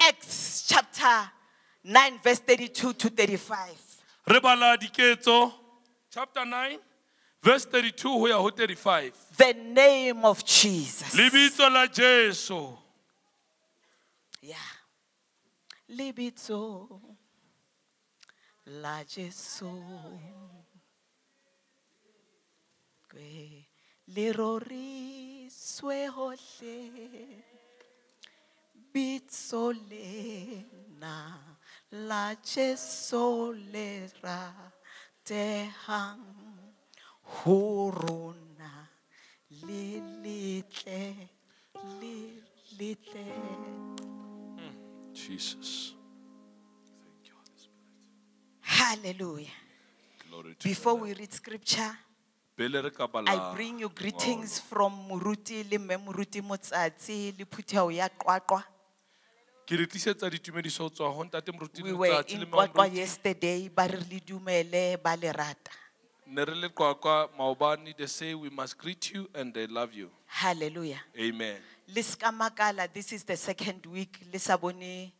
Acts chapter 9, verse 32 to 35. re bala diketso chapter 9 verse 32 ho ya ho 35 The name of Jesus. lebitso la jesu Yeah. Libito la Jesu. Kwe lirori swe hohle. Bitso lena la Jesu le ratehang. Huruna li litle li litle. Mm, jesus thank you holy spirit Hallelujah. glory to Before we read scripture, pele re ka I bring you greetings from Muruti le mme Muruti Motsatsi le Phuteo ya Qwaqwa. Ke re tlisetsa ditumediso ho tswa ho ntate moruti We were Motsatsi in Mamoruti. yesterday, ba re le dumele ba le rata. ne re le qwaqwa maobane they say we must greet you and they love you Hallelujah. amen Le ska makala, this is the second week le sa bone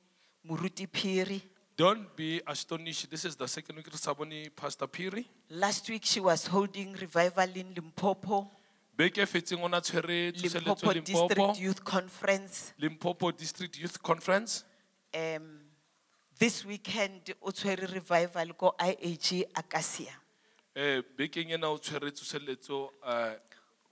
Muruti Phiri. don't be astonished this is the second week re sa bone pastor piri Last week she was holding revival in Limpopo, beke e fetseng o na tshwere tsoseletso Limpopo limpopo District Youth Conference. limpopo district youth conference Um, this weekend o tshwere revival ko IAG Acacia. eh bekeng ena o tshwere tsoseletso eh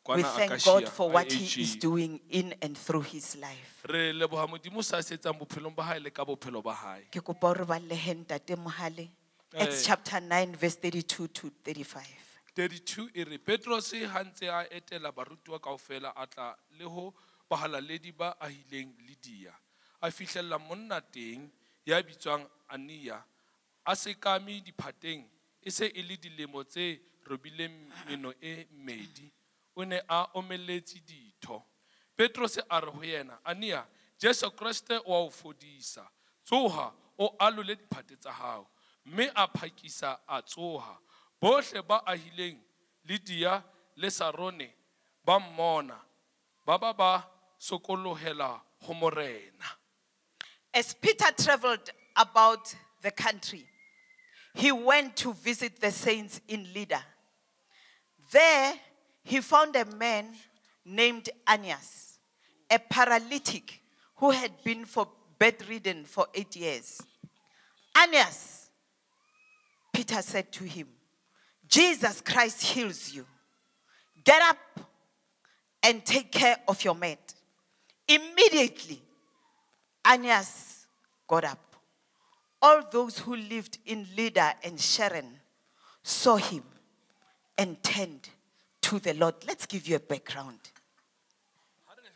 We kwana thank God for what He IAG. is doing in and through His life. re leboga modimo sa se etsang bophelong ba hae le ka bophelo ba hae Ke kopa hore ba lehe ntate Mohale. Acts Eh. chapter 9 verse 32 to 35. 32 e re petros ha ntse a etela barutiwa kaofela a tla le ho bahalaledi ba ahileng lidia a fihlella monna teng ya bitswang ania a sekame diphateng e se e le dilemo tse robileng meno e mmedi. O ne a omeletse ditho. Petros a re ho yena ania jesu kreste o a o fodisa. Tsoha o alole diphate tsa hao mme a phakisa a tsoha bohle ba ahileng le sarone ba mmona ba ba ba sokolohela ho morena As Peter traveled about the country, he went to visit the saints in Lydda. There, he found a man named Aeneas, a paralytic who had been for bedridden for eight years. Aeneas, Peter said to him, Jesus Christ heals you. Get up and take care of your mat. Immediately, Aeneas got up. All those who lived in Lydda and Sharon saw him and turned to the Lord. Let's give you a background.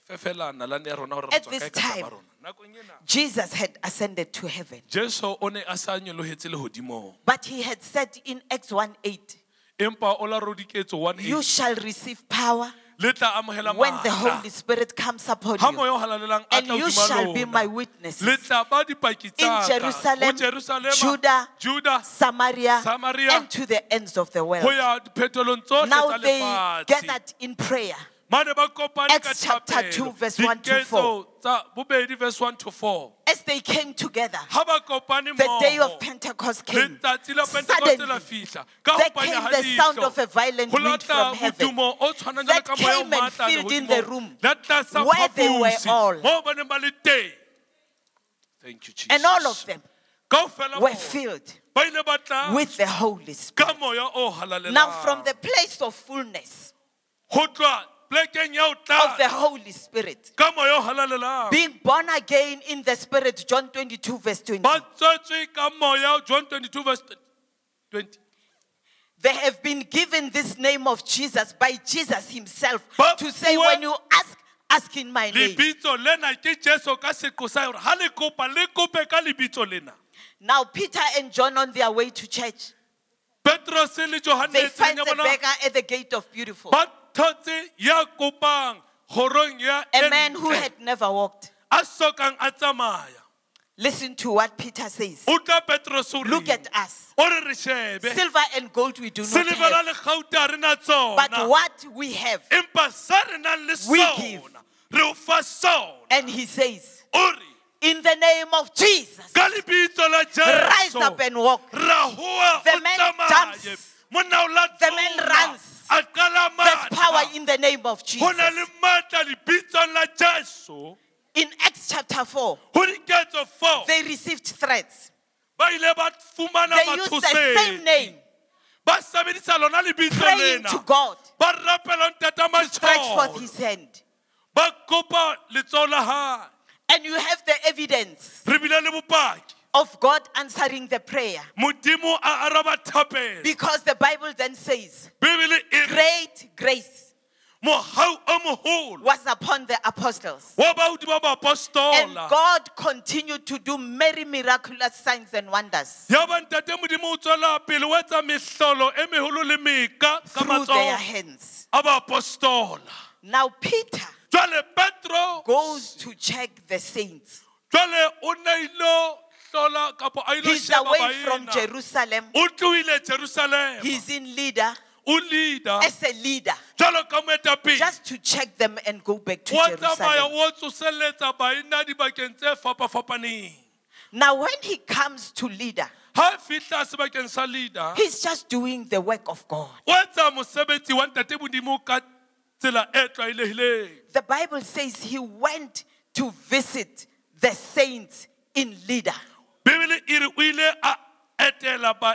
fefelana la ne rona hore re At this kae ka taba time, rona. Nakong ena, Jesus had ascended to heaven. jesu o ne a sa nyolohetse lehodimong But he had said in Acts 1 8, empa o la rodiketso 1 You shall receive power le tla amohela when the. Holy Spirit comes upon ha you. moya o halalelang a And tla you hodima shall be lona. my witnesses le tla ba dipaki in Jerusalem, Jerusalema, Judah, Judah, Samaria, Samaria, and to the ends of the world. ho ya diphetolong tsohle Now tsa they lefatshe. gathered in prayer. Mane ba kopane ka Acts chapter 2 verse 1 to Diketso tsa bobedi verse 1 to 4 As they came together, ha ba kopane the day of Pentecost came. letsatsi la pentekoste la Suddenly, there came the sound of a violent wind from heaven modumo o tshwanang jwalo that ka moya o came and filled in the room where they were all. moo ba neng ba le teng. Thank you, Jesus. and all of them were filled ba ile ba tla with the Holy Spirit. ka moya o. Now, from the place of fullness Ho tloha plekeng ya ho of the Holy Spirit, ka moya o halalelang. being born again in the Spirit, John 22, verse 20, ba tswetswe ka moya john 22 verse 20 they have been given this name of Jesus by Jesus Himself to say, when you ask, ask in my name. lebitso lena ke jesu ka seqo sa hore ha le kopa le kope ka lebitso lena Now, Peter and John on their way to church, petros le johane they find the beggar at the gate of beautiful. Thotse ya kopang kgorong ya A man who had never walked. a sokang a tsamaya Listen to what Peter says. utlwa petros o Look at us. o re re shebe Silver and gold we do not have. le gauta ha re na But what we have. empa sa re nang le We give. sona re o fa sona And he says, In the name of Jesus. ka lebitso la Rise up and walk. The man jumps. The man runs. There's power in the name of go na le Jesus. matla lebitsong la jesu. In Acts chapter 4, go diketso 4 they received threats. ba ile ba fumana They used the same name, ba sebedisa lona lebitso praying to God. Ba rapela ntata to stretch forth his hand. ba kopa letsoho la And you have the evidence re bile le bopaki of God answering the prayer. modimo a araba thapelo Because the Bible then says, Great grace was upon the apostles. wa baodi ba And God continued to do many miraculous signs and wonders ya ba ntate modimo o tswela pele o etsa mehlolo meholo le meka ka through their hands. Now, Peter goes to check the saints. Jwale o ne ilo hlola kapo a ilo He's away from Jerusalem. o tlohile jerusalema He's in Lydda as a leader jwalo ka moetapele just to check them and go back to Jerusalem. o tsoseletsa baena dibakeng tse fapafapaneng Now, when he comes to Lydda, ha fihla sebakeng sa Lydda he's just doing the work of God. o etsa mosebetsi wa ntate modimo ka tsela tlwaelehileng The Bible says he went to visit the saints in Lydda. Bebele e re o ile a etela ba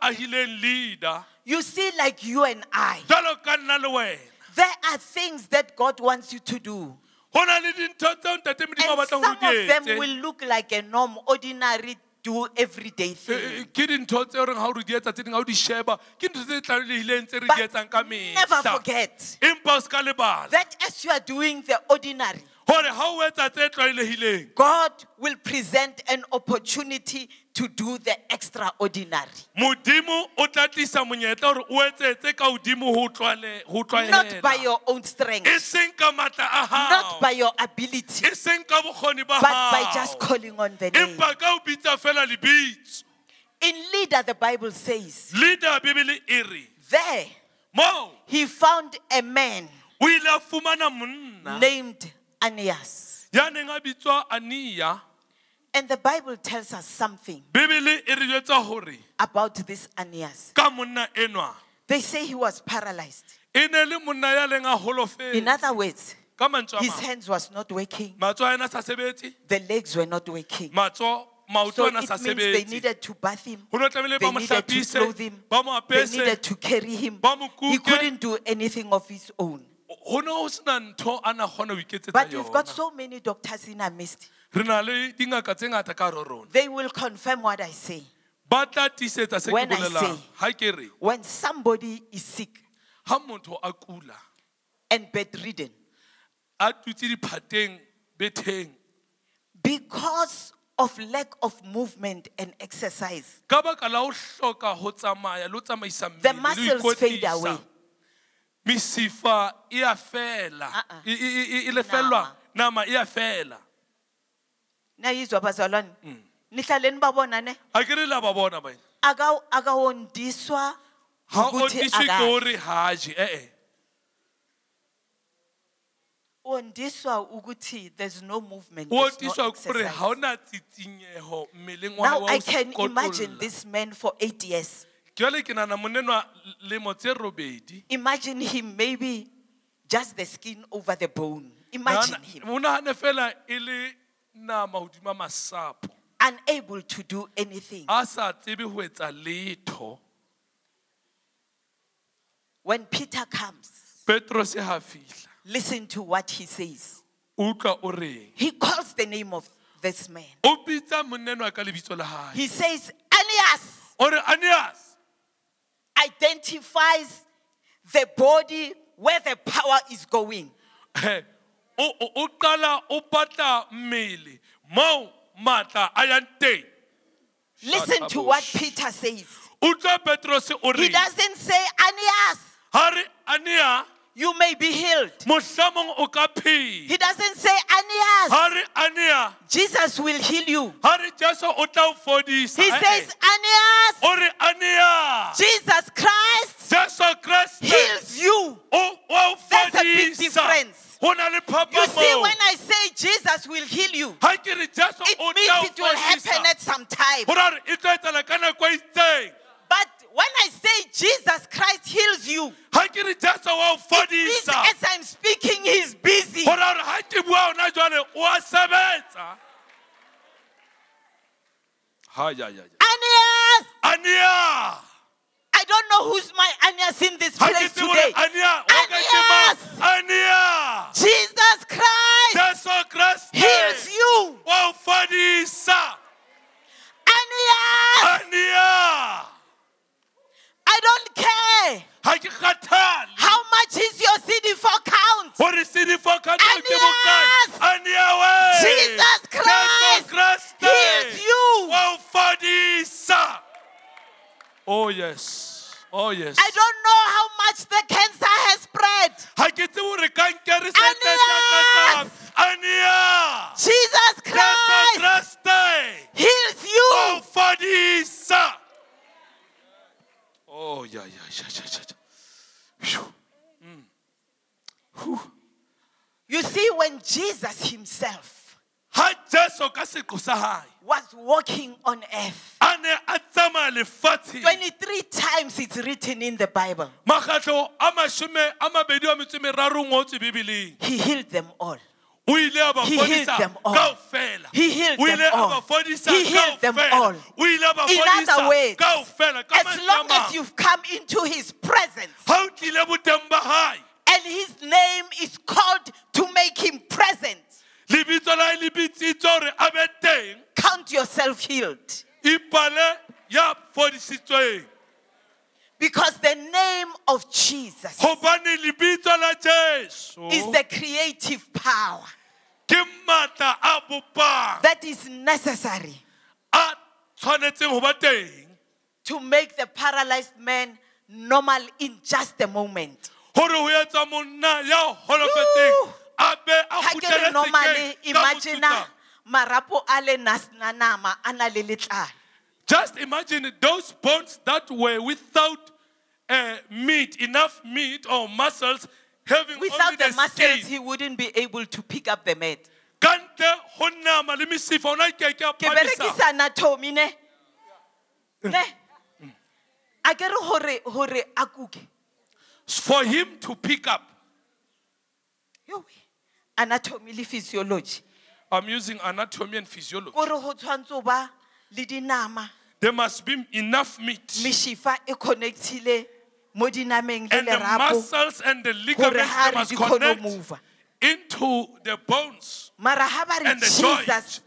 ahileng Lydda. You see, like you and I, ka nna le wena. there are things that God wants you to do. go le dintho tseo ntate modimo a And some of them will look like a norm, ordinary, do everyday eh, eh, thing. ke dintho tse reng ga o re di etsa tse dingwe ga o di sheba ke ntho tse tlwaelegileng tse re But di etsang ka never forget empa o se ka lebala. that as you are doing the ordinary, gore ga o etsa tse tlwaelegileng God will present an opportunity to do the extraordinary. modimo o tla tlisa monyetla gore o etsetse ka godimo go tlwaele- go Not by your own strength, seng ka maatla a not by your ability, seng ka bokgoni ba but by just calling on the name. empa ka o bitsa fela lebitso. In Lydda, the Bible says, Lydda there he found a man o ile a named Aeneas. ya neng a bitswa ania And the Bible tells us something bebele e re jwetsa gore about this Aeneas. ka monna enwa They say he was paralyzed. e ne le monna ya leng a In holofetse other words, ka mantswe a his mang hands was not working, matso a ena sa sebetse the legs were not working. matso maoto So a ena it means they sebetse needed to bath him. go no tlamehile They ba mo needed to clothe him. ba mo They apese needed to carry him. ba mo He kuke. couldn't do anything of his own. Go ne go sena ntho a na kgona go iketsetsa But we've got so many doctors in our midst. re na le dingaka tse ngata ka hare ho rona They will confirm what I say. ba tla tiisetsa se ke When I say- ga ke re When somebody is sick ga motho a and bedridden, a tutse diphateng betheng because of lack of movement and exercise, ka baka la go hloka go tsamaya le go tsamaisa The mmele, le ho muscles fade away. Mesifa e a fela Uh-uh. E- e e- e lefelwa nama e a fela nayizwa bazalwane. Nihlaleni babona ne ga ke re la ba bona baena Aka- akawondiswa ga o ukuthi diswe ke akadli. ore ga je ee wondiswa ukuthi there's no movement o there's no tiswa kore ga exercise. ona tsitsinyego mmeleng wa now i can imagine this man for eight years. Jale ke nana monenwa lemo tse robedi. Imagine him maybe just the skin over the bone. Imagine him. o nagane fela le nama godima masapo. Unable to do anything. A sa tsebe go when peter comes listen to what he says. he calls the name of this man. O bitsa monenwa ka lebitso la he says Aeneas. O re aneas identifies the body where the power is going. O o- o qala o batla mmele mo maatla a yang teng. Listen to what peter says. Utlwa petros o he re doesn't say Aeneas ga re anea you may be healed. Mohlomong o ka phela. He doesn't say Aeneas ga re anea jesus will heal you. Ga re jesu o tla o fodisa. He Eh, says eh. Aeneas jesus christ heals you. O wa o There's a big difference. Ho na le phapang You see, when I say Jesus will heal you, Ha ke re Jesu it means it will happen at some time. Ho na re tlo etsahala ka nako itseng. But when I say Jesus Christ heals you, Ha ke re Jesu wa it means as I'm speaking, He's busy. Ho na re ha ke bua hona jwale o a sebetsa. Ha ya ya ya. Aeneas! Ania. I don't know who's my Aeneas in this Ha ke place tsebe hore today. Ania o ka ke mang? Ania. Jesus Christ Jesu Kriste. heals you. Wa o fodisa. Aeneas! Ania. I don't care Ha ke kgathale. how much is your CD4 count. Hore CD4 ka tlo ke bokae? Aeneas. Ania we. Jesus Christ Jesu Kriste. heals you. Wa o fodisa. Oh yes. Oh yes. I don't know how much the cancer has spread. Ha ke tsebe hore kankere se Aeneas. Ania. Jesus Jesu Christ Kriste. heals Wa you. o fodisa. Oh yeah yeah yeah yeah yeah. Phew. You see, when Jesus himself Ha Jesu ka seqo sa hae was walking on earth, a ne a tsamaya lefatsheng 23 times it's written in the Bible, makgatlo a mashome a mabedi a metso e meraro o ngotswe bibeleng he healed them all. o ile a ba He healed them all. He healed them all. He healed them all. o ile a ba In other words, As long as you've come into his presence ha o tlile boteng ba hae and his name is called to make him present, lebitso la hae le bitsitswe hore a be teng count yourself healed. Ipale ya fodisitsweng Because the name of Jesus gobane lebitso la jesu is the creative power ke maatla a bopang that is necessary a tshwanetseng ho ba teng to make the paralyzed man normal in just a moment. hore ho etsa monna ya holofetseng Woo! a be a Ha ke re normally imagine marapo a le nasna nama a na le letlalo. Just imagine those bones that were without uh, meat enough meat or muscles having only Without the the muscles, skin he wouldn't be able to pick up the mat. kantle ho nama le mesifa ona ke ke a Ke phamisa berekisa anatomy ne. Ne. A hore hore a for him to pick up Anatomy le physiology. i'm using anatomy and physiology Kore ho tshwantse ho ba le dinama. there must be enough meat Meshifa connectile mo dinameng le and the muscles and the ligaments they must connect into the bones Mara ha ba re and the Jesus joints.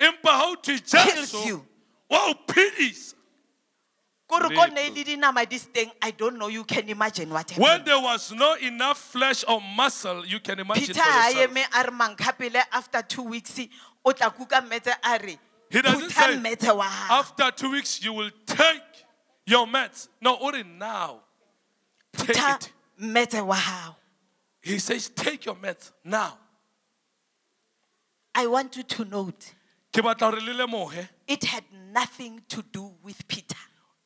Empa ha o thwe kills Jesu, you. wa o phedisa. kore ko Letho. ne le dinama di steng I don't know you can imagine what When there was no enough flesh or muscle, you can imagine Peter for yourself. eme a re mankhapele after two weeks o tla kuka mmetse a re He doesn't say, mmetse wa hao." After two weeks, you will take your meds. No, only now. Take it. mmetse wa hao. He says, take your meds now. I want you to note Ke batla hore le lemohe, it had nothing to do with Peter.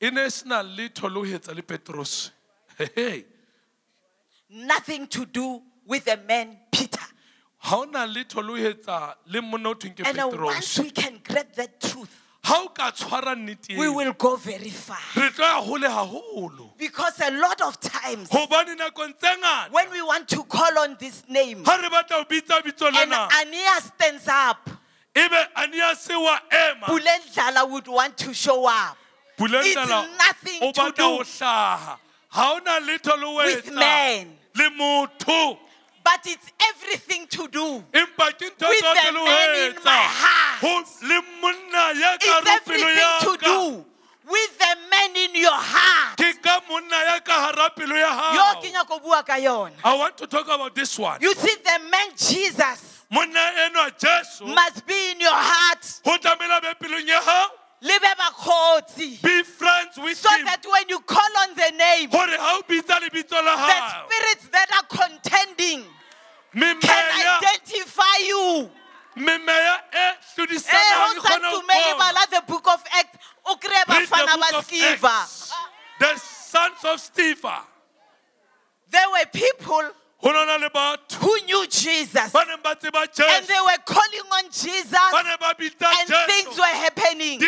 na letho le ho etsa le Petrus. Hey, hey. Nothing to do with the man Peter. Ha ona letho le ho etsa le monna o thweng ke And uh, once we can grab that truth, Ha o ka tshwara nnete we will go very far. re tlo ya hole haholo. Because a lot of times, Hobane nakong tse ngata, when we want to call on this name, ha re batla ho bitsa bitso and lena, Aeneas stands up, ebe Aeneas wa ema. Bulendala would want to show up. It's nothing o to batla do ho hlaha. Ha ona letho le ho with etsa man. le motho. But it's everything to do. Empa ke ntho With the man in my heart. Ho le monna ya ka It's hare ho pelo everything to do with the man in your heart. Ke ka monna ya ka hara pelo ya Yo hao. ke nyaka ho bua ka yona. I want to talk about this one. You see, the man Jesus Monna enwa Jesu must be in your heart. ho tlamehile a be pelong ya hao. Le be bakgotsi. Be friends with So him. So that when you call on the name, Hore ha o bitsa lebitso la the spirits that are contending can identify you. Eh, eh, the book of Acts. Read the book of Acts. The sons of Stephen. There were people who knew Jesus. And they were calling on Jesus. And things were happening.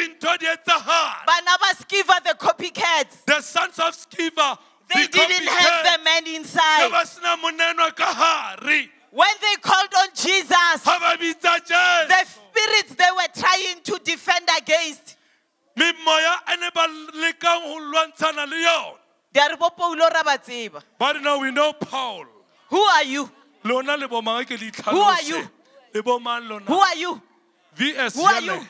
Sceva, the copycats. The sons of Sceva. They the didn't copycats. have the man inside. When they called on Jesus, the spirits they were trying to defend against. But now we know Paul. Who are you? Who are you? Who are you? Who are you?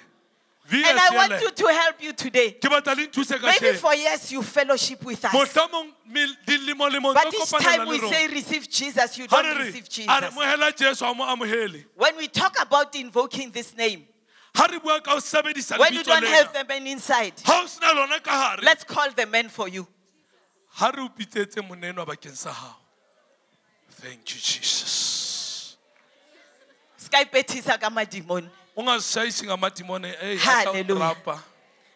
And I want you to help you today. ke batla le nthuse ka Maybe for years you fellowship with us. mohlomong mel- dilemo-lemong But each time we say receive Jesus, you don't re re, receive Jesus. re amohela jesu a mo amohele When we talk about invoking this name, ha re bua ka ho sebedisa when you don't have the man inside, ha o sena lona ka hare let's call the man for you. ha re o pitsetse monenwa bakeng sa hao thank you jesus madimoni. O nga shaisi nga madimone ei Hallelujah.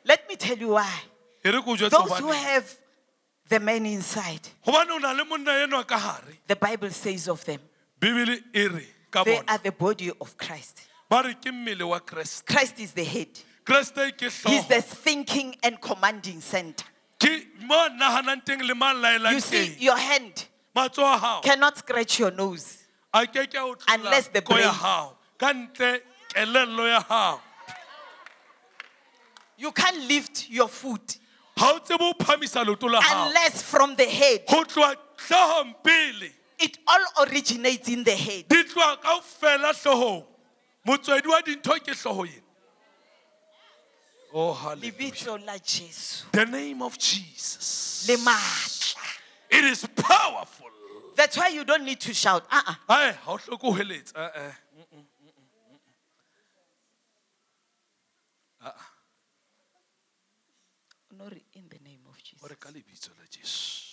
Let me tell you why. re ko jwetse Those who have the man inside, hobane o na le monna enwa ka hare the Bible says of them, bibele re ka they are the body of Christ. ba re ke mmele wa kreste Christ is the head. He's the thinking and commanding center. ke mo a nahanang teng le mang laelang You see, your hand matsoho a hao cannot scratch your nose. a ke ke a o tlola Unless the brain- hao ka ntle kelello ya hao. You can't lift your foot ha o tsebe o phamisa leoto la hao. unless from the head. go tloa hloohong pele. It all originates in the head. di tloa ka fela hloohong. Motswedi wa dintho ke hlooho ena. Oh hallelujah. Lebitso la Jesu. the name of jesus. It is powerful. That's why you don't need to shout. Uh-uh. ai ha o hloke ho heletsa eh, eh. Mm, mm, mm, mm, mm. Ah, ah. No, in the name of Jesus. o re ka lebitso la jesu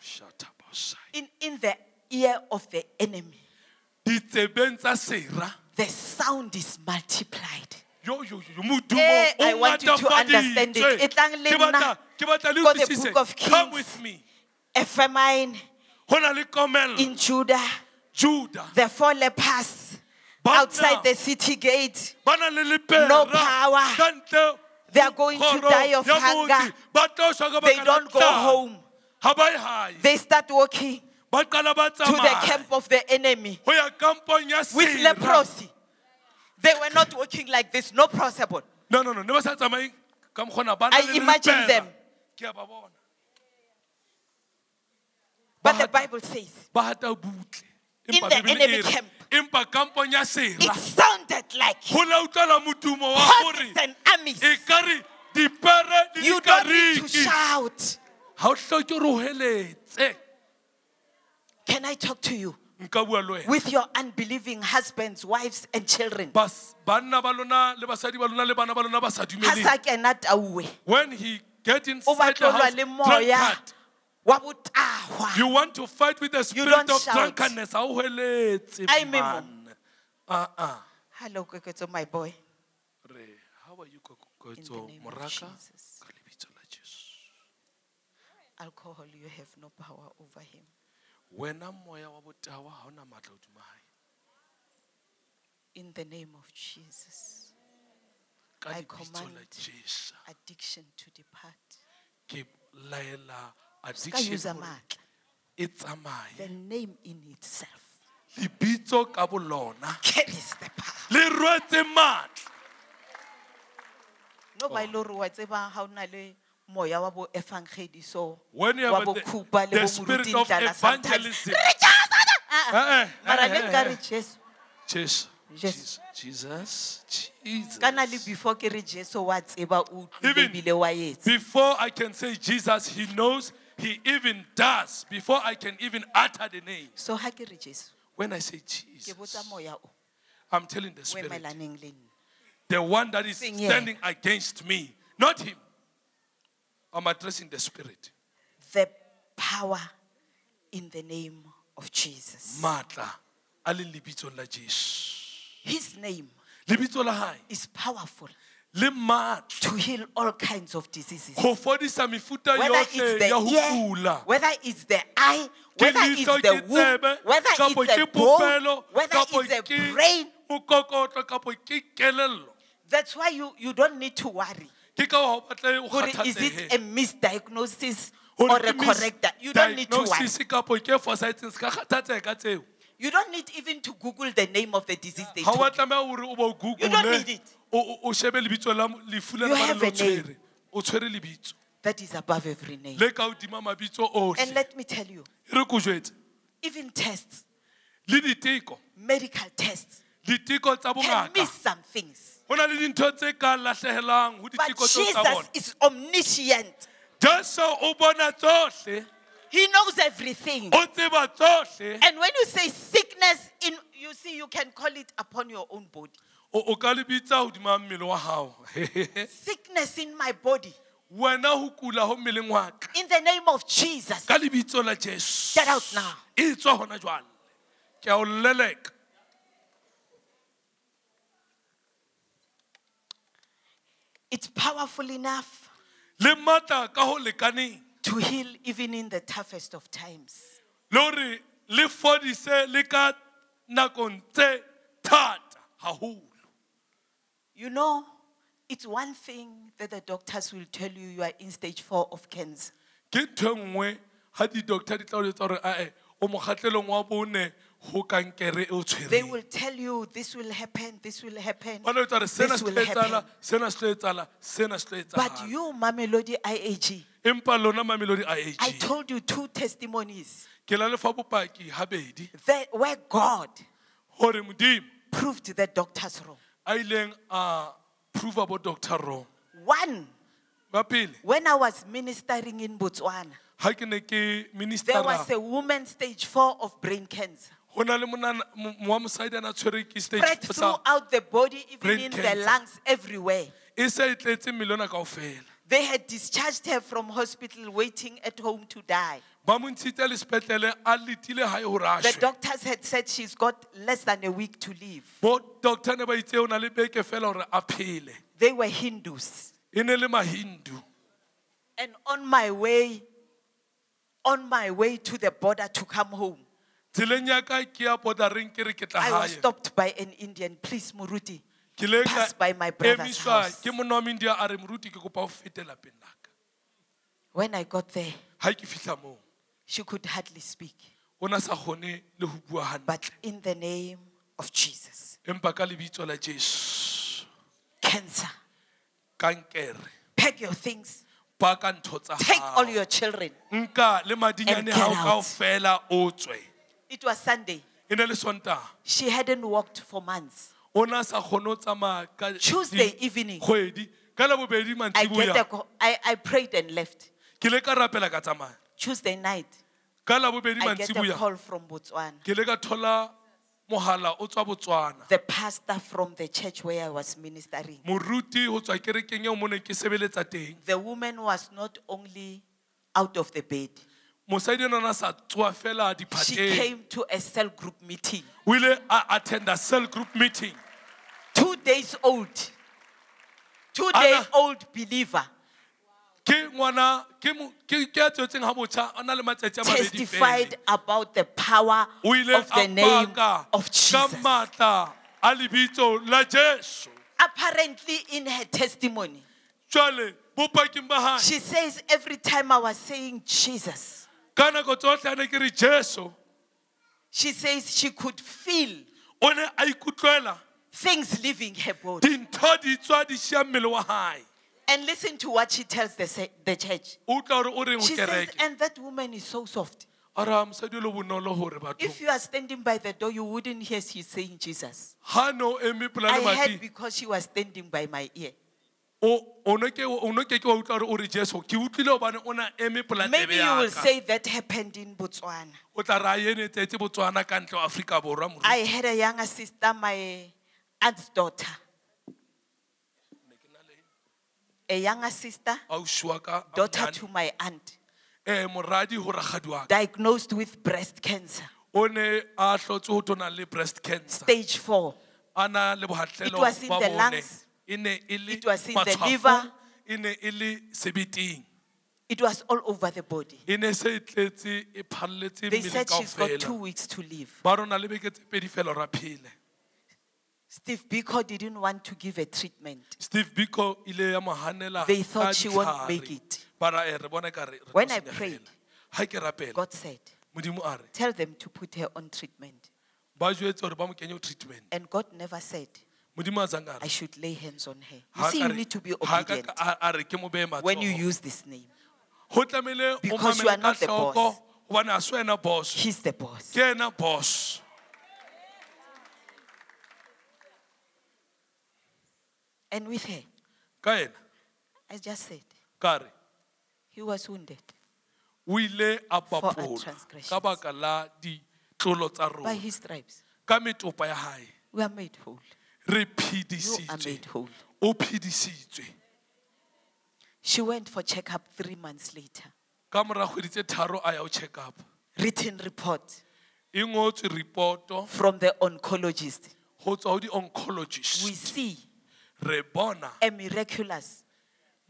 Shut up, outside. In, in the ear of the enemy, ditsebeng tsa sera the sound is multiplied. modumo Eh, I want you to understand it. ngatafaditswe. Tlang le Ke batla- nna ke batla le ko the book of come with me A famine ho na le komello in Judah, juda the four lepers outside the city gate. ba na le lepera No power. They are going to die of hunger. motse. ba tlo shwa They don't go home. ha ba ye hae They start walking ba qala ba to the camp of the enemy ho ya kampong ya with leprosy. They were not walking like this, no possible. no no no ne ba sa tsamaye ka mokgona I imagine them. ke a ba bona But the Bible says ba hata butle In the enemy camp. Empa kampong ya it sounded like go la utlwala modumo wa gore e ka re dipere le You don't need to dikariki shout. ha o hloke re o heletse Can I talk to you? nka bua le wena With your unbelieving husbands, wives, and children. Bas- banna ba lona le basadi ba lona le bana ba lona ba sa Ha dumeleng sa kena tauwe. when he get inside the house drunkard, wa botahwa. You want to fight with the spirit of shout. drunkenness ha o heletse Ai, Memo. man. ah ah Hello, Kwekweto, my boy. re how are you In the name of moraka Jesus. ka lebitso la jesu Alcohol, you have no power over him. wena moya wa botawa ha ona matla hodima hae In the name of Jesus. I command Addiction to depart. Ke laela Ska use addiction hore matla. e tsamaye The name in itself lebitso ka bolona carries the power. le rwetse matla No ba ile hore wa tseba ha o na le moya wa bo efangedi so when you have the, the bo spirit of evangelism Re Jesu, ah, ah. Eh, eh, Mara eh, le eh. re Jesu. Jesus. Jesus. Jesus. Kana le before ke re Jesu wa tseba o Even utlwile wa etsa. Before I can say Jesus, he knows, he even does. Before I can even utter the name. So ha ke re Jesu, When I say ke Jesus, botsa moya o I'm telling the o Spirit, emelaneng le nna. the one that is Sing, yeah. standing against me, not him. I'm addressing the Spirit. The power in the name of Jesus. Matla, a leng lebitsong la Jesu. His name la hae, is powerful le matla. to heal all kinds of diseases. Go fodisa mefuta Whether it's yohle ya ho the ear, kula. whether it's the eye, Ke whether it's leihlo, the ke womb, tsebe, whether kapo it's the ke bone, popelo, whether kapo it's the ke brain. mokokotlo, kapo ke kelello. That's why you, you don't need to worry. Ke ka hoo batle o Gore Is it kgathatsehe. a misdiagnosis or ke a correct? di- You don't need to worry. misdiagnosis kapo ke fosahetseng, se ka kgathatseha ka tseo. You don't need even to Google the name of the disease they told wa you. tlameha hore o bo You don't need it. O shebe lebitso la mo- lefu le You have a le o tshwere lebitso that is above every name. le ka hodima mabitso And ohle let me tell you, e re ko jwetse even tests, le diteko medical tests, diteko tsa can bongaka miss some things. go na le dintho tse ka lahlegelang go But diteko tseo tsa Jesus bona is omniscient. jesu o bona tsohle He knows everything. o tseba tsohle And when you say sickness, in you see, you can call it upon your own body. O o ka le hodima mmele wa gago Sickness in my body. wena ho kula ho mmeleng wa ka In the name of Jesus. ka lebitso la jesu Get out now. e tswa gona jwale ke a o leleka It's powerful enough le matla ka ho lekaneng to heal even in the toughest of times. le hore le fodise le ka nakong tse thata haholo You know, it's one thing that the doctors will tell you you are in stage four of cancer. ke ntho e nngwe ha di-doctor di tla o etsa gore ae o mokgatlelong wa bone ho kankere e o They tshwereng will tell you this will happen, this will happen, ba tla etsa gore sena this se will tlo etsala happen. sena se tlo etsala sena se tlo But etsala you, Mamelodi IAG, empa lona mamelodi a I told you two testimonies ke la lefa bopaki habedi that where God gore modimo proved the doctors wrong. A ileng a bo doctor wrong One, pele when I was ministering in Botswana, ha ke ne ke there ministera was a woman stage four of brain cancer. go na le monana- mo mo wa mosadi a na tshwere ke stage Spread sa throughout the body, even brain in the cancer. lungs, everywhere. e se e tletse mmelona kao They had discharged her from hospital, waiting at home to die. Ba mo ntshitse le sepetlele a letile gae gore a The doctors had said she's got less than a week to live. bo doctor ne ba itse o na le beke fela gore a phele They were Hindus. And on my way, on my way to the border to come home, tseleng ya ka ke ya bordereng ke re ke tla I was stopped by an Indian. Please, Muruti, pass by my brother's house. ke monna wa mendia a re moruti ke kopa o fete lapeng la ka When I got there, ga ke fitlha moo she could hardly speak. o na sa kgone le go bua hantle. But in the name of Jesus, empa ka lebitso la jesu. Cancer, kankere. Pack your things, ba ka ntho take all your children. nka le madinyane And get out. kao fela o tswe. It was Sunday. ne le sontaga She hadn't walked for months. o na sa kgone o tsamaya ka Tuesday evening, kgwedi. Ka labobedi I, get I, I prayed and left. Ke le ka rapela ka tsamaya Tuesday night, ka labobedi I get a mantsiboya call from Botswana. ke le ka thola mogala o tswa botswana The pastor from the church where I was ministering. moruti go tswa kerekeng eo mo neng ke sebeletsa teng The woman was not only out of the bed, mosadi enona sa tsoa fela she diphateng came to a cell group meeting. o ile a attenda cell group meeting Two days old. Two Anna- day old believer testified about the power of the name of Jesus. maatla a lebitso la jesu. Apparently, in her testimony, jwale bopaking ba hae. She says every time I was saying Jesus, ka nako tsotlhe a ne ke re jesu. she says she could feel o ne a ikutlwela things leaving her body. Dintho di tswa di šia mmele wa hae And listen to what she tells the, the church. o utlwa gore o reng She says, and that woman is so soft. a ra mosadi o le bonolo gore If you are standing by the door, you wouldn't hear she saying Jesus. ga ne o eme pela I heard because she was standing by my ear. o o ne ke o ne ke ke wa utlwa gore o re jesu ke utlwile gobane o na eme pela Maybe you will say that happened in Botswana. o tla re a enetsetse botswana ka ntle wa aforika borwa moruti. I had a younger sister, my aunt's daughter. A younger sister, ausi wa ka a daughter monyane. to my aunt, eh moradi go ragadi wa ka diagnosed with breast cancer, o ne a hlotse go tona le breast cancer stage four. a na le It was in ba the bone lungs. e ne e le It was in the liver. e ne e le sebeteng It was all over the body. e ne se e tletse e phalletse They mmele said she's got two kaofela weeks to live. ba rona le beke tse pedi fela ra phele Steve Biko didn't want to give a treatment. steve biko ile ya mohanela They thought she won't make it. eh, re bone ka re re tlo When I senyegela. prayed, ha ke rapela God said, modimo a re Tell them to put her on treatment. ba jwetse gore ba mo kenye ho treatment And God never said, modimo a tsang a I re should lay hands on her. You ha see, ka you re- need to be ha ka obedient a a re ke mo beye when you matsoho use this name. go tlamehile o Because you are ka not the hloko boss. gobane a se wena boss He's the boss. ke ena boss And with her, ka ena I just said, ka re he was wounded o ile a our bapolwa transgressions. ka baka la ditlolo tsa by rona his stripes. ka metopa ya hae We are made whole. re You are phedisitswe made whole. o phedisitswe She went for checkup three months later. ka mora kgwedi tse tharo a ya check up Written report e ngotswe repoto from the oncologist. go tswa We di-oncologist see re bona a miraculous,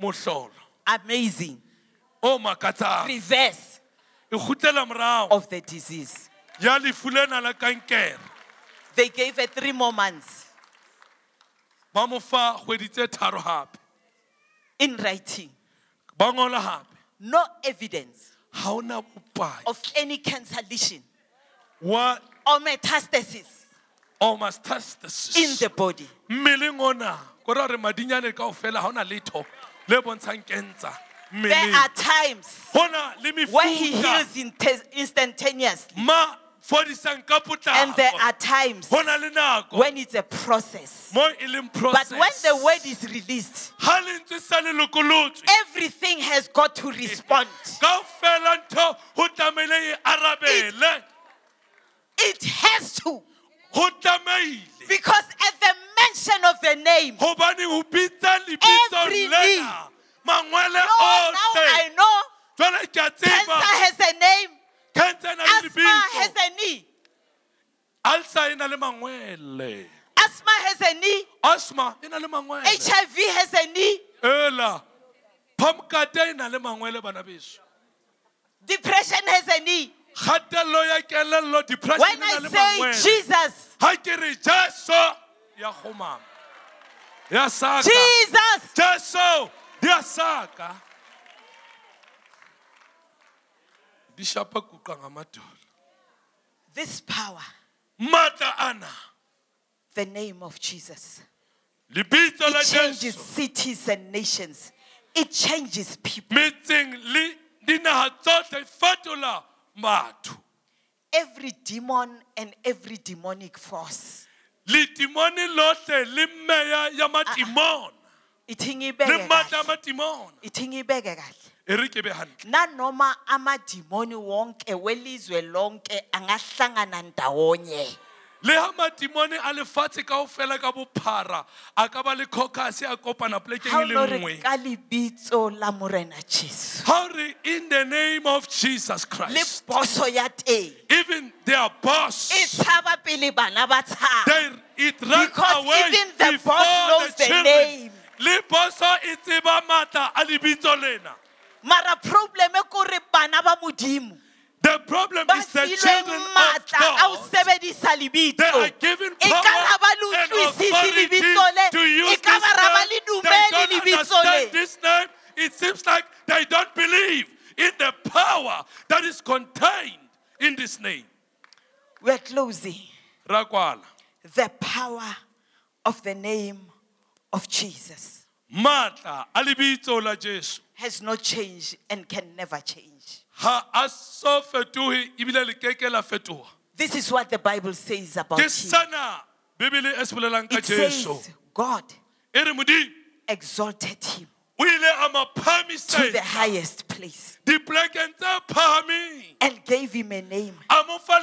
mohlolo. Amazing. O makatsang. Reverse e kgutlela morago of the disease. ya lefu lena la kankere. They gave her three more months. Ba mo fa kgwedi tse tharo in writing. ba ngola gape No evidence ga o na bopaki of any cancer lesion. Wa or metastasis. In the body. mmeleng ona ko ra gore madinyane kao fela ga o na letho le bontshang kentsha There are times where he heals instantaneously, ma fodisang ka and there are times go na le nako when it's a process. But when the word is released, ga lentswe sa le lokolotswe everything has got to respond. kao fela ntho go tlamehile arabele. It has to. Because at the mention of the name, gobane go bitsa lebitso Every mangwele oh, now I know. Jale ke a cancer has a name, cancer na le asthma has a knee, alsa na le asthma has a knee, asthma na le mangwele. HIV has a knee, ela. Pamkate na le mangwele bana depression has a knee. kgatelelo ya kelello depression When I say Jesus, ga ke re jesu ya kgomama ya saka. Jesus, jesu! Ya saka. Bishapa kuqang amadola this power, matla ana the name of Jesus, lebitso la it changes cities and nations, it changes people. metseng le dinaga tsotlhe fetola batho. Every demon and every demonic force. Letimone lotlhe le mmeya ya matimona Ithingi le ibeke matla a kahle. matimona Ithingi ibeke kahle. e re ke be gantle nanoma amadimoni wonke welizwe lonke angahlangana ndawonye. Le ga matimone a lefatshe kao fela ka bophara a ka ba le caucus a kopana ha polekeng o e no le re nngwe ka lebitso la morena jesu. How re in the name of jesus le christ. Poso ya teng. Even their boss. E tshaba pele bana ba tshaba they, it ran Because away even the boss knows the children. name. le boso e tseba matla a lebitso lena mara problem e kore bana ba modimo the problem is the children of maatla a o God They are given ka ra ba le power and authority to use this ba ra ba name. They don't understand this name. It seems like they don't believe in the power that is contained in this name. we are closing Rakwala. The power of the name of jesus Matla a lebitso la Jesu. has not changed and can never change. Ha a so fetohe ebile le keke la fetoha. This is what the Bible says about Ke him. sana Bibele e se bolelang ka It Jesu. says God E re Modimo exalted him o ile a mo to the highest place dipolekeng tse phahameng. and gave him a name A mo fa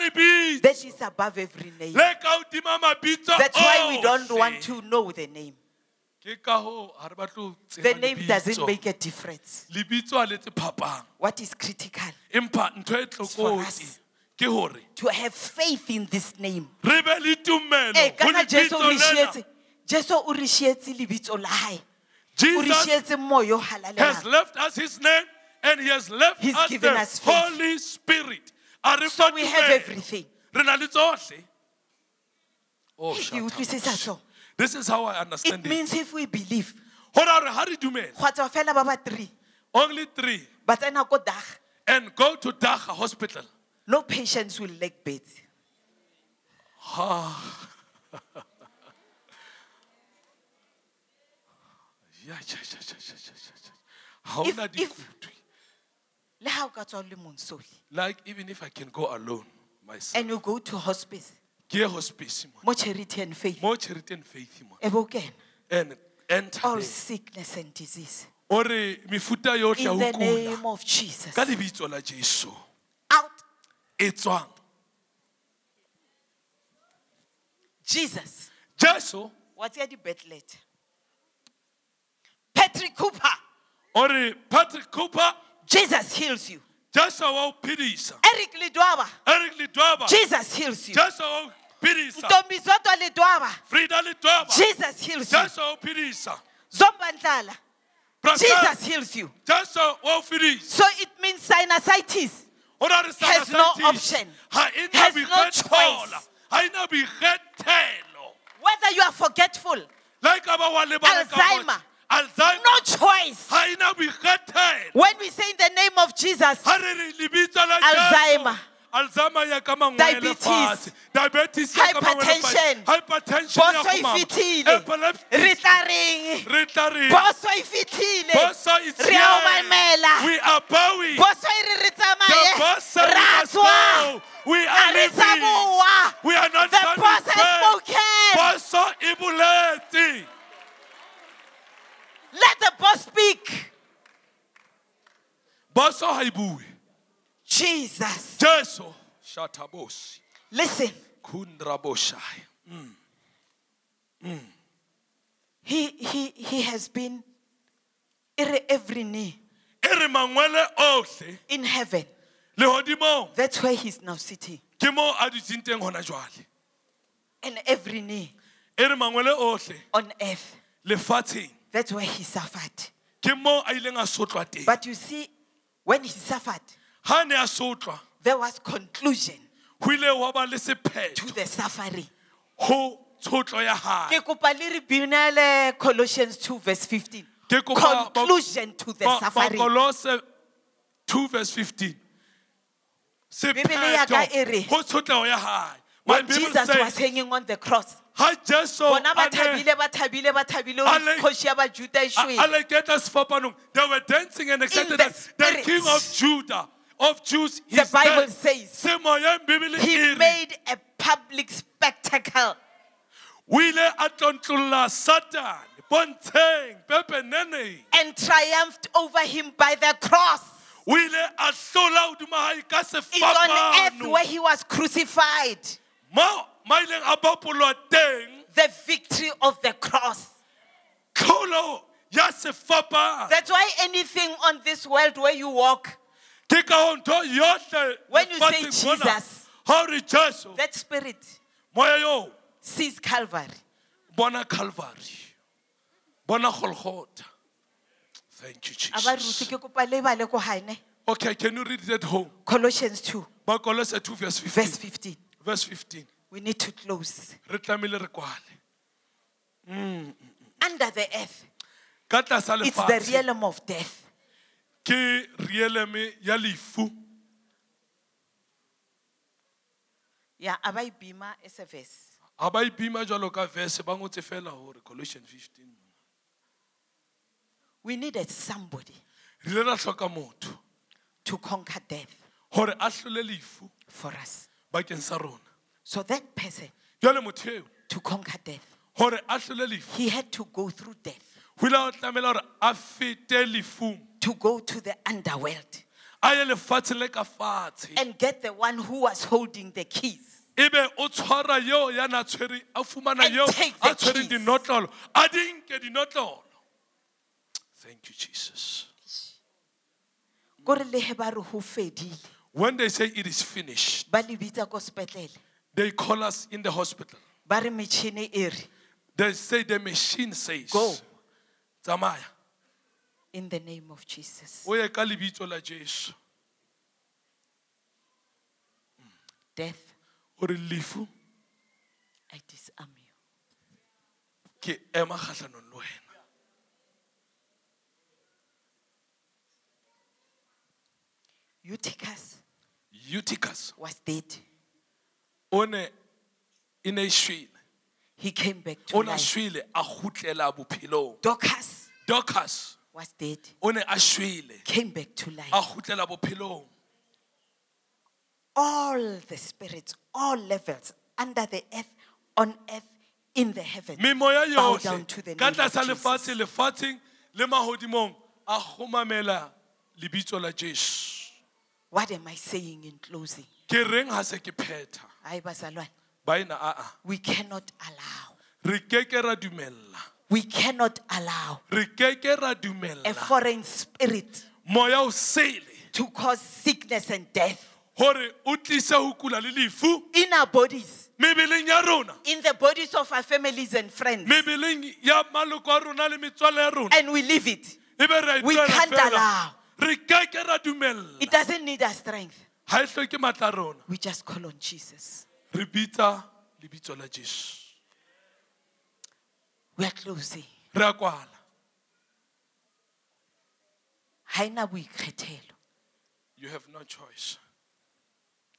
that is above every name. le ka hodima mabitso That's why we don't want to know the name. Ke ka hoo ha re batle ho tseba The name doesn't make a difference. lebitso a letse phapang What is critical? e for us. To have faith in this name. re be le Eh, kana Jesu o lebitso re lena. shietse- Jesu o re shietse lebitso la hae. Jesus shietse moya o has left us his name and he has left He's us given the us faith. Holy Spirit. So we have everything. Re na le. Oh, shut up. utlwisisa so. This is how I understand it. It means if we believe, Hore hore ha re dumela, gwa tswa fela ba ba three, only three, ba tsena ko dag, and go to Dacha Hospital. no patients will lack beds. If- if-. Le ha o ka tswa o le like even if i can go alone myself And you go to hospice, ke ye hospice mo mo charity and faith. mo charity and faith mo Ebe o kena. and enter All there. sickness and disease. o re mefuta yohle ya In ho the kula name of Jesus. ka lebitso la jesu Out. e tswang Jesus. jesu What's your debate letter? Patrick Cooper. o re patrick cooper Jesus heals you. jesu wa Eric Lidwaba. eric lidwaba Jesus heals you. jesu wa o phedisa Lidwaba. frida lidwaba Jesus heals you. jesu wa o phedisa Zombandlala. Jesus heals you. jesu wa So it means sinusitis. Has no option. Has no choice. ha e na boikgethelo Whether you are forgetful, le ka ba wa lebala ka Alzheimer. No choice. ha na boikgethelo When we say in the name of Jesus, ha re re lebitso la Alzheimer. Jesu. Alzheimer ya ka mangwele Diabetes. Diabetes ya ka mangwele fatshe. Hypertension. Hypertension ya e fetile. Re tla reng? Re tla re Boso e fetile. Re a here. o. We are bowing. E re re The tsamaye. boss said we Ra tswa. We are living. We are not The boss has spoken. Boso boletse. Let the boss speak. Boso ha bue. Jesus. Jesu. Shatabosi. Listen, Kundraboshai. Mm. Mm. he, he, he has been ere every knee re mangwele ohle in heaven. lehodimong That's where he's now sitting. ke mo a dutseng teng hona jwale. And every knee re mangwele ohle on earth. That's where he suffered. ke mo a ileng a sotlwa teng. But you see, when he suffered, Ha ne a sotlwa there was conclusion ho ile wa ba le to sephetho the suffering. ho tshotlo ya hae. Ke kopa le re binele Colossians 2 verse 15. Ke kopa ba- Conclusion to the Ba- suffering. Bakolose 2 verse 15. Bibele ya ka e re, Sephetho ho tshotleho ya hae. My When Bible Jesus was says, hanging on the cross, ha Jesu bona ba thabile ba thabile ba thabile A hore le- kgoši ya bajuda e a- shwele. a le keta sefapanong. They were dancing and excited the that the king of Judah, of Jews, The Bible dead. says he made a public spectacle. o ile a tlontlolla Satan, and triumphed over him by the cross. o ile a hlola hodima hae ka It's on earth where he was crucified. Mo ma ileng a bapolwa teng. The victory of the cross. tlholo ya sefapano That's why anything on this world where you walk, ke ka ho ntho yohle When you say Jesus, ha o re jesu. That spirit. Sees Calvary. bona calvary. Bona golgotha. Thank you jesus. ke kopa le bale ko haene. okay can you read it at home? Colossians 2, Colossians 2 verse verse 15 15. verse 15 We need to close. re tlamehile re kwale mm, mm, mm. Under the earth, ka tlasa it's the lefatshe realm of death. ke rieleme ya lefu Yeah, abai bima is a verse. ga ba ipima jalo ka verse ba ngotse fela gore colossian 15 We needed somebody re ile ra tlhoka motho to conquer death gore a tlhole lefu for us. bakeng sa rona So that person jale motho eo to conquer death, gore a tlhole lefu. He had to go through death, go ile a tlamela gore a fete lefung. To go to the underworld. A ye lefatsheng le ka fatshe. And get the one who was holding the keys. ebe o tshwara yeo ya na tshwere a fumana And yeo take the a tshwereng keys. dinotlolo. A di nke dinotlolo. Thank you jesus. Kore le he ba re ho fedile, when they say it is finished ba le bitsa ko sepetlele, they call us in the hospital ba re metšhini e re, they say the machine says Go. tsamaya in the name of Jesus. o ye ka lebitso la jesu Death, lefu I disarm you. ke ema kgatlhanong le wena Eutychus eutychus was dead. O ne e ne e shwele He came back to o ne a life. shwele a gutlela bophelong. Dorcas Dorcas was dead, o ne a shwele came back to life. a bophelong. All the spirits, all levels, under the earth, on earth, in the heavens, memoya bow down to the ka name of lefatshe Jesus. lefatsheng le mahodimong a lebitso la jesu. What am I saying in closing? ke reng ha se ke phetha Hayi bazalwane, baena aa We cannot allow, re keke ra dumella. We cannot allow re keke ra a dumella foreign spirit moya o sele. to cause sickness and death hore o tlise ho kula le lefu in our bodies, mebeleng ya rona. in the bodies of our families and friends, mebeleng ya maloko a rona le metswalle ya rona. And we live it. ebe re a We can't allow. re keke ra dumella. It doesn't need our strength. Ha e hloke matla We just call on Jesus. re bitsa lebitso We are closing. re a kwala. Haina boikgethelo. you have no choice.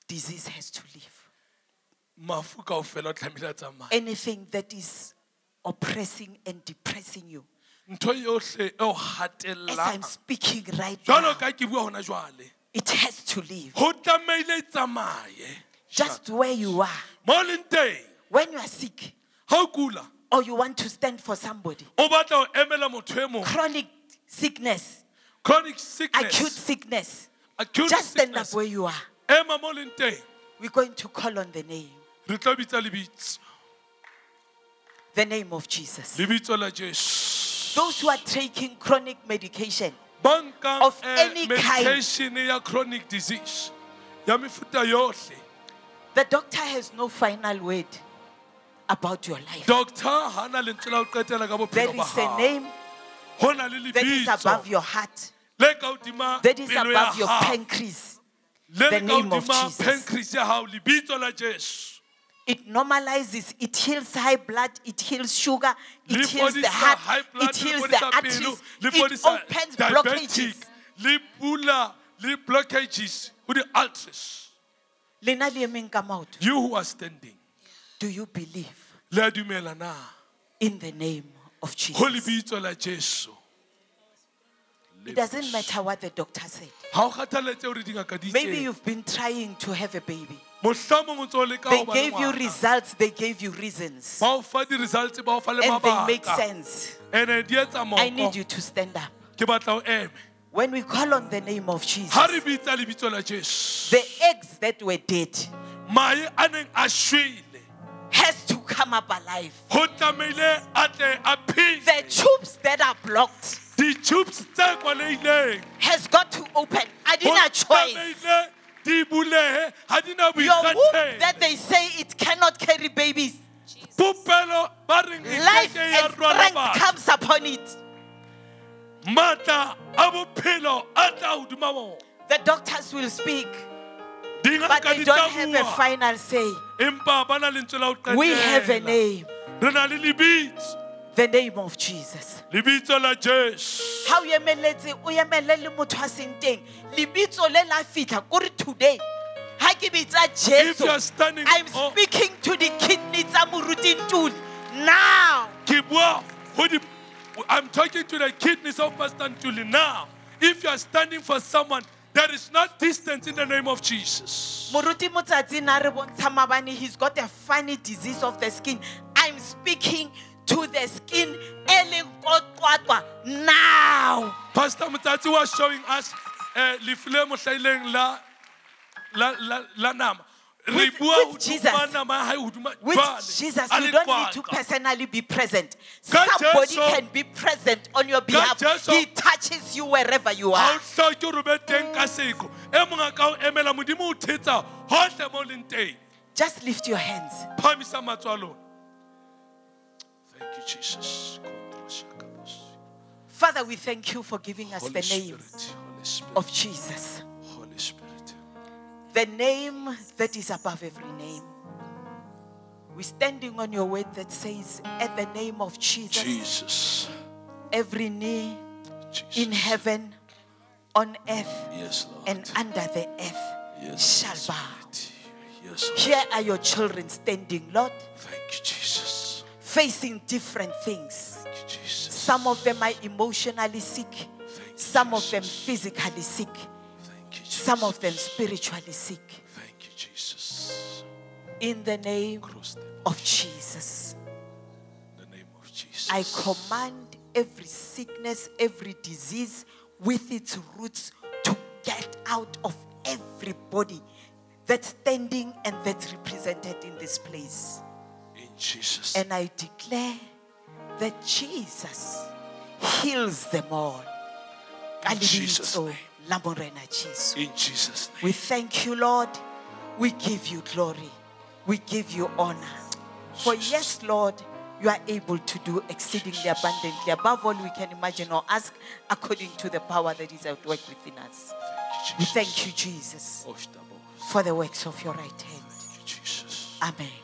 Disease has to leave. mafu kaofela o tlamehile a tsamaya Anything that is oppressing and depressing you, ntho yohle eo as I'm speaking right now, jwalo ka ke bua hona jwale it has to leave. ho tlameile tsamaye. Just where you are. mo o leng teng. When you are sick. Or you want to stand for somebody, o batla ho emela motho e chronic sickness, acute sickness. Sickness, acute just stand up where you are. ema mo o leng teng. We're going to call on the name, re tlo bitsa lebitso. The name of Jesus. lebitso la jesu. Those who are taking chronic medication, Of any kind. chronic disease ya mefuta yohle the doctor has no final word about your life. doctor ha na lentswe la ho qetela ka There is a name that is above your heart, le ka hodima that is above your pancreas. the name of Jesus. It normalizes, it heals high blood, it heals sugar, it heals the heart, blood it heals the arteries, it opens blockages. le pula blockages Lena le emeng you who are standing Do you believe le a dumela in the name of Jesus? lebitso la jesu It doesn't matter what the doctor said. ha o kgathaletse hore dingaka di Maybe you've been trying to have a baby. Mohlomong o ntso o leka They ho ba le gave you results, they gave you reasons, ba o fa di-results ba o fa le and they make sense. Eh, etsa I need you to stand up. ke batla o eme When we call on the name of Jesus, ha re bitsa lebitso la jesu the eggs that were dead mae a a shwele has to come up alive. ho tlameile a tle The tubes that are blocked di-tubes tse kwaleileng has got to open. I didn't have choice. Tlameile di bulehe ha Your womb that they say it cannot carry babies, popelo ba reng e life and rwala strength comes upon it. matla a bophelo a tla hodima bona. The doctors will speak, but dingaka they don't have a final say. empa ba na le lentswe la ho We have a name, re na le lebitso the name of Jesus. lebitso la jesu. Ha o emeletse o emele le motho a seng teng lebitso le la fitlha kore today. Ha ke bitsa if you are jesu standing i'm oh, speaking to the kidney tsa moruti ntuli. Now. Ke bua ho di i'm talking to the kidneys of pastor Ntuli now. If you are standing for someone there is not distance in the name of jesus. Moruti motsatsi na re bontsha he's got a funny disease of the skin. I'm speaking to the skin now pastor motsatsi was showing us uh, lefu le la la la la nama re With- with Jesus. nama ya hae hodima With Jesus, you don't need to personally be present. Somebody can be present on your behalf. He touches you wherever you are. o hloke hore o be teng ka seko mong a ka o emela modimo o thetsa hohle mo o leng teng Just lift your hands. Thank you jesus Father, we thank you for giving us Holy the name Spirit, of Jesus, Holy Spirit. the name that is above every name. We're standing on your word that says, at the name of Jesus, Jesus, every knee Jesus. in heaven, on earth, yes, and under the earth yes, shall bow. Yes, Here are your children standing, Lord, Thank you, Jesus. Facing different things. Thank you, Jesus. Some of them are emotionally sick. Some of them physically sick. Some of them spiritually sick. Thank you, In the name of Jesus, In the name of Jesus. I command every sickness, every disease with its roots to get out of everybody that's standing and that's represented in this place. Jesus. And I declare that Jesus heals them all. In Jesus' name. la Morena Jesu. In Jesus' name. We thank you, Lord. We give you glory. We give you honor. For yes, Lord, you are able to do exceedingly abundantly above all we can imagine or ask according to the power that is at work within us. Thank you, We thank you, Jesus, for the works of your right hand. You. Amen.